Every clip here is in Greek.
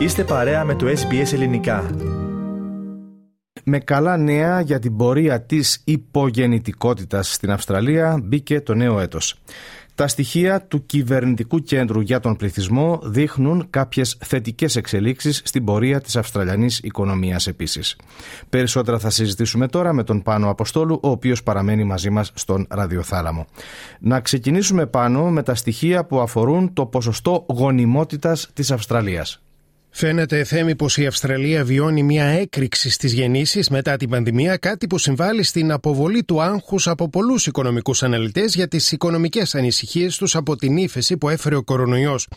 Είστε παρέα με το SBS Ελληνικά. Με καλά νέα για την πορεία της υπογεννητικότητας στην Αυστραλία μπήκε το νέο έτος. Τα στοιχεία του Κυβερνητικού Κέντρου για τον Πληθυσμό δείχνουν κάποιες θετικές εξελίξεις στην πορεία της Αυστραλιανής οικονομίας επίσης. Περισσότερα θα συζητήσουμε τώρα με τον Πάνο Αποστόλου, ο οποίος παραμένει μαζί μας στον ραδιοθάλαμο. Να ξεκινήσουμε πάνω με τα στοιχεία που αφορούν το ποσοστό γονιμότητας της Αυστραλίας. Φαίνεται, Θέμη, πως η Αυστραλία βιώνει μια έκρηξη στις γεννήσεις μετά την πανδημία, κάτι που συμβάλλει στην αποβολή του άγχους από πολλούς οικονομικούς αναλυτές για τις οικονομικές ανησυχίες τους από την ύφεση που έφερε ο κορονοϊός.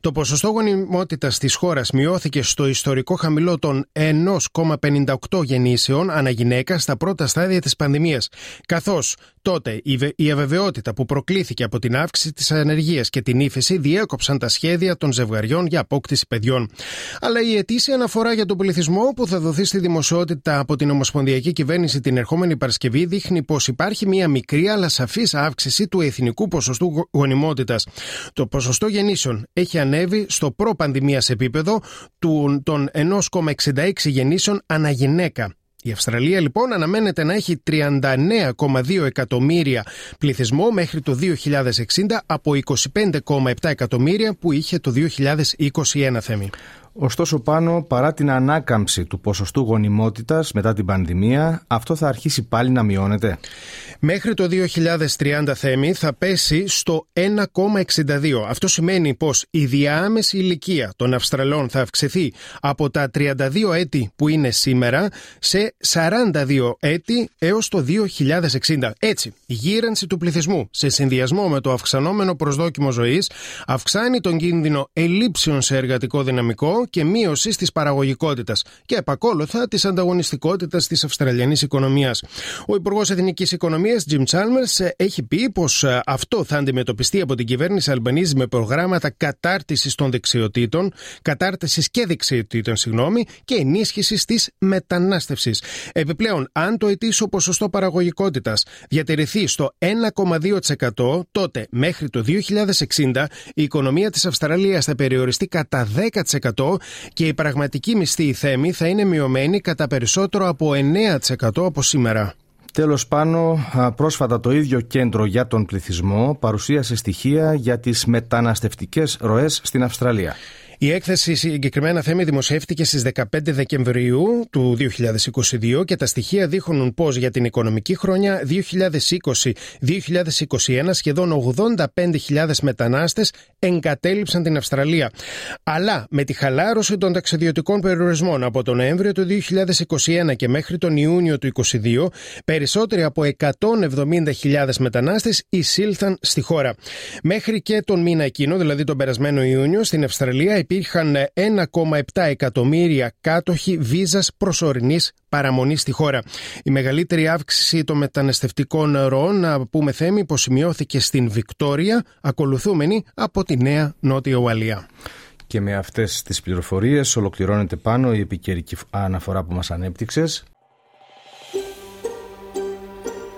Το ποσοστό γονιμότητας της χώρας μειώθηκε στο ιστορικό χαμηλό των 1,58 γεννήσεων ανά γυναίκα στα πρώτα στάδια της πανδημίας. Καθώς τότε η αβεβαιότητα που προκλήθηκε από την αύξηση της ανεργίας και την ύφεση διέκοψαν τα σχέδια των ζευγαριών για απόκτηση παιδιών. Αλλά η ετήσια αναφορά για τον πληθυσμό που θα δοθεί στη δημοσιότητα από την Ομοσπονδιακή Κυβέρνηση την ερχόμενη Παρασκευή δείχνει πως υπάρχει μια μικρή αλλά σαφής αύξηση του εθνικού ποσοστού γονιμότητας. Το ποσοστό γεννήσεων έχει ανέβει στο προ-πανδημίας επίπεδο των 1,66 γεννήσεων αναγυναίκα. Η Αυστραλία λοιπόν αναμένεται να έχει 39,2 εκατομμύρια πληθυσμό μέχρι το 2060 από 25,7 εκατομμύρια που είχε το 2021 θέμη. Ωστόσο πάνω, παρά την ανάκαμψη του ποσοστού γονιμότητας μετά την πανδημία, αυτό θα αρχίσει πάλι να μειώνεται. Μέχρι το 2030 θέμη θα πέσει στο 1,62. Αυτό σημαίνει πως η διάμεση ηλικία των Αυστραλών θα αυξηθεί από τα 32 έτη που είναι σήμερα σε 42 έτη έως το 2060. Έτσι, η γύρανση του πληθυσμού σε συνδυασμό με το αυξανόμενο προσδόκιμο ζωής αυξάνει τον κίνδυνο ελλείψεων σε εργατικό δυναμικό και μείωση της παραγωγικότητας και επακόλουθα της ανταγωνιστικότητας της Αυστραλιανής οικονομίας. Ο Υπουργός Εθνικής Οικονομίας, Jim Chalmers, έχει πει πως ε, αυτό θα αντιμετωπιστεί από την κυβέρνηση Αλμπανίζη με προγράμματα κατάρτισης των δεξιοτήτων, κατάρτισης και δεξιοτήτων, συγγνώμη, και ενίσχυσης της μετανάστευσης. Επιπλέον, αν το ετήσιο ποσοστό παραγωγικότητας διατηρηθεί στο 1,2%, τότε μέχρι το 2060 η οικονομία της Αυστραλίας θα περιοριστεί κατά 10% και η πραγματική μισθή θέμη θα είναι μειωμένη κατά περισσότερο από 9% από σήμερα. Τέλος πάνω, πρόσφατα το ίδιο κέντρο για τον πληθυσμό παρουσίασε στοιχεία για τις μεταναστευτικές ροές στην Αυστραλία. Η έκθεση συγκεκριμένα θέμη δημοσιεύτηκε στις 15 Δεκεμβρίου του 2022 και τα στοιχεία δείχνουν πως για την οικονομική χρονιά 2020-2021 σχεδόν 85.000 μετανάστες εγκατέλειψαν την Αυστραλία. Αλλά με τη χαλάρωση των ταξιδιωτικών περιορισμών από τον Νοέμβριο του 2021 και μέχρι τον Ιούνιο του 2022 περισσότεροι από 170.000 μετανάστες εισήλθαν στη χώρα. Μέχρι και τον μήνα εκείνο, δηλαδή τον περασμένο Ιούνιο, στην Αυστραλία υπήρχαν 1,7 εκατομμύρια κάτοχοι βίζας προσωρινής παραμονής στη χώρα. Η μεγαλύτερη αύξηση των μεταναστευτικών ροών, να πούμε θέμη, υποσημειώθηκε στην Βικτόρια, ακολουθούμενη από τη Νέα Νότια Ουαλία. Και με αυτές τις πληροφορίες ολοκληρώνεται πάνω η επικαιρική αναφορά που μας ανέπτυξες.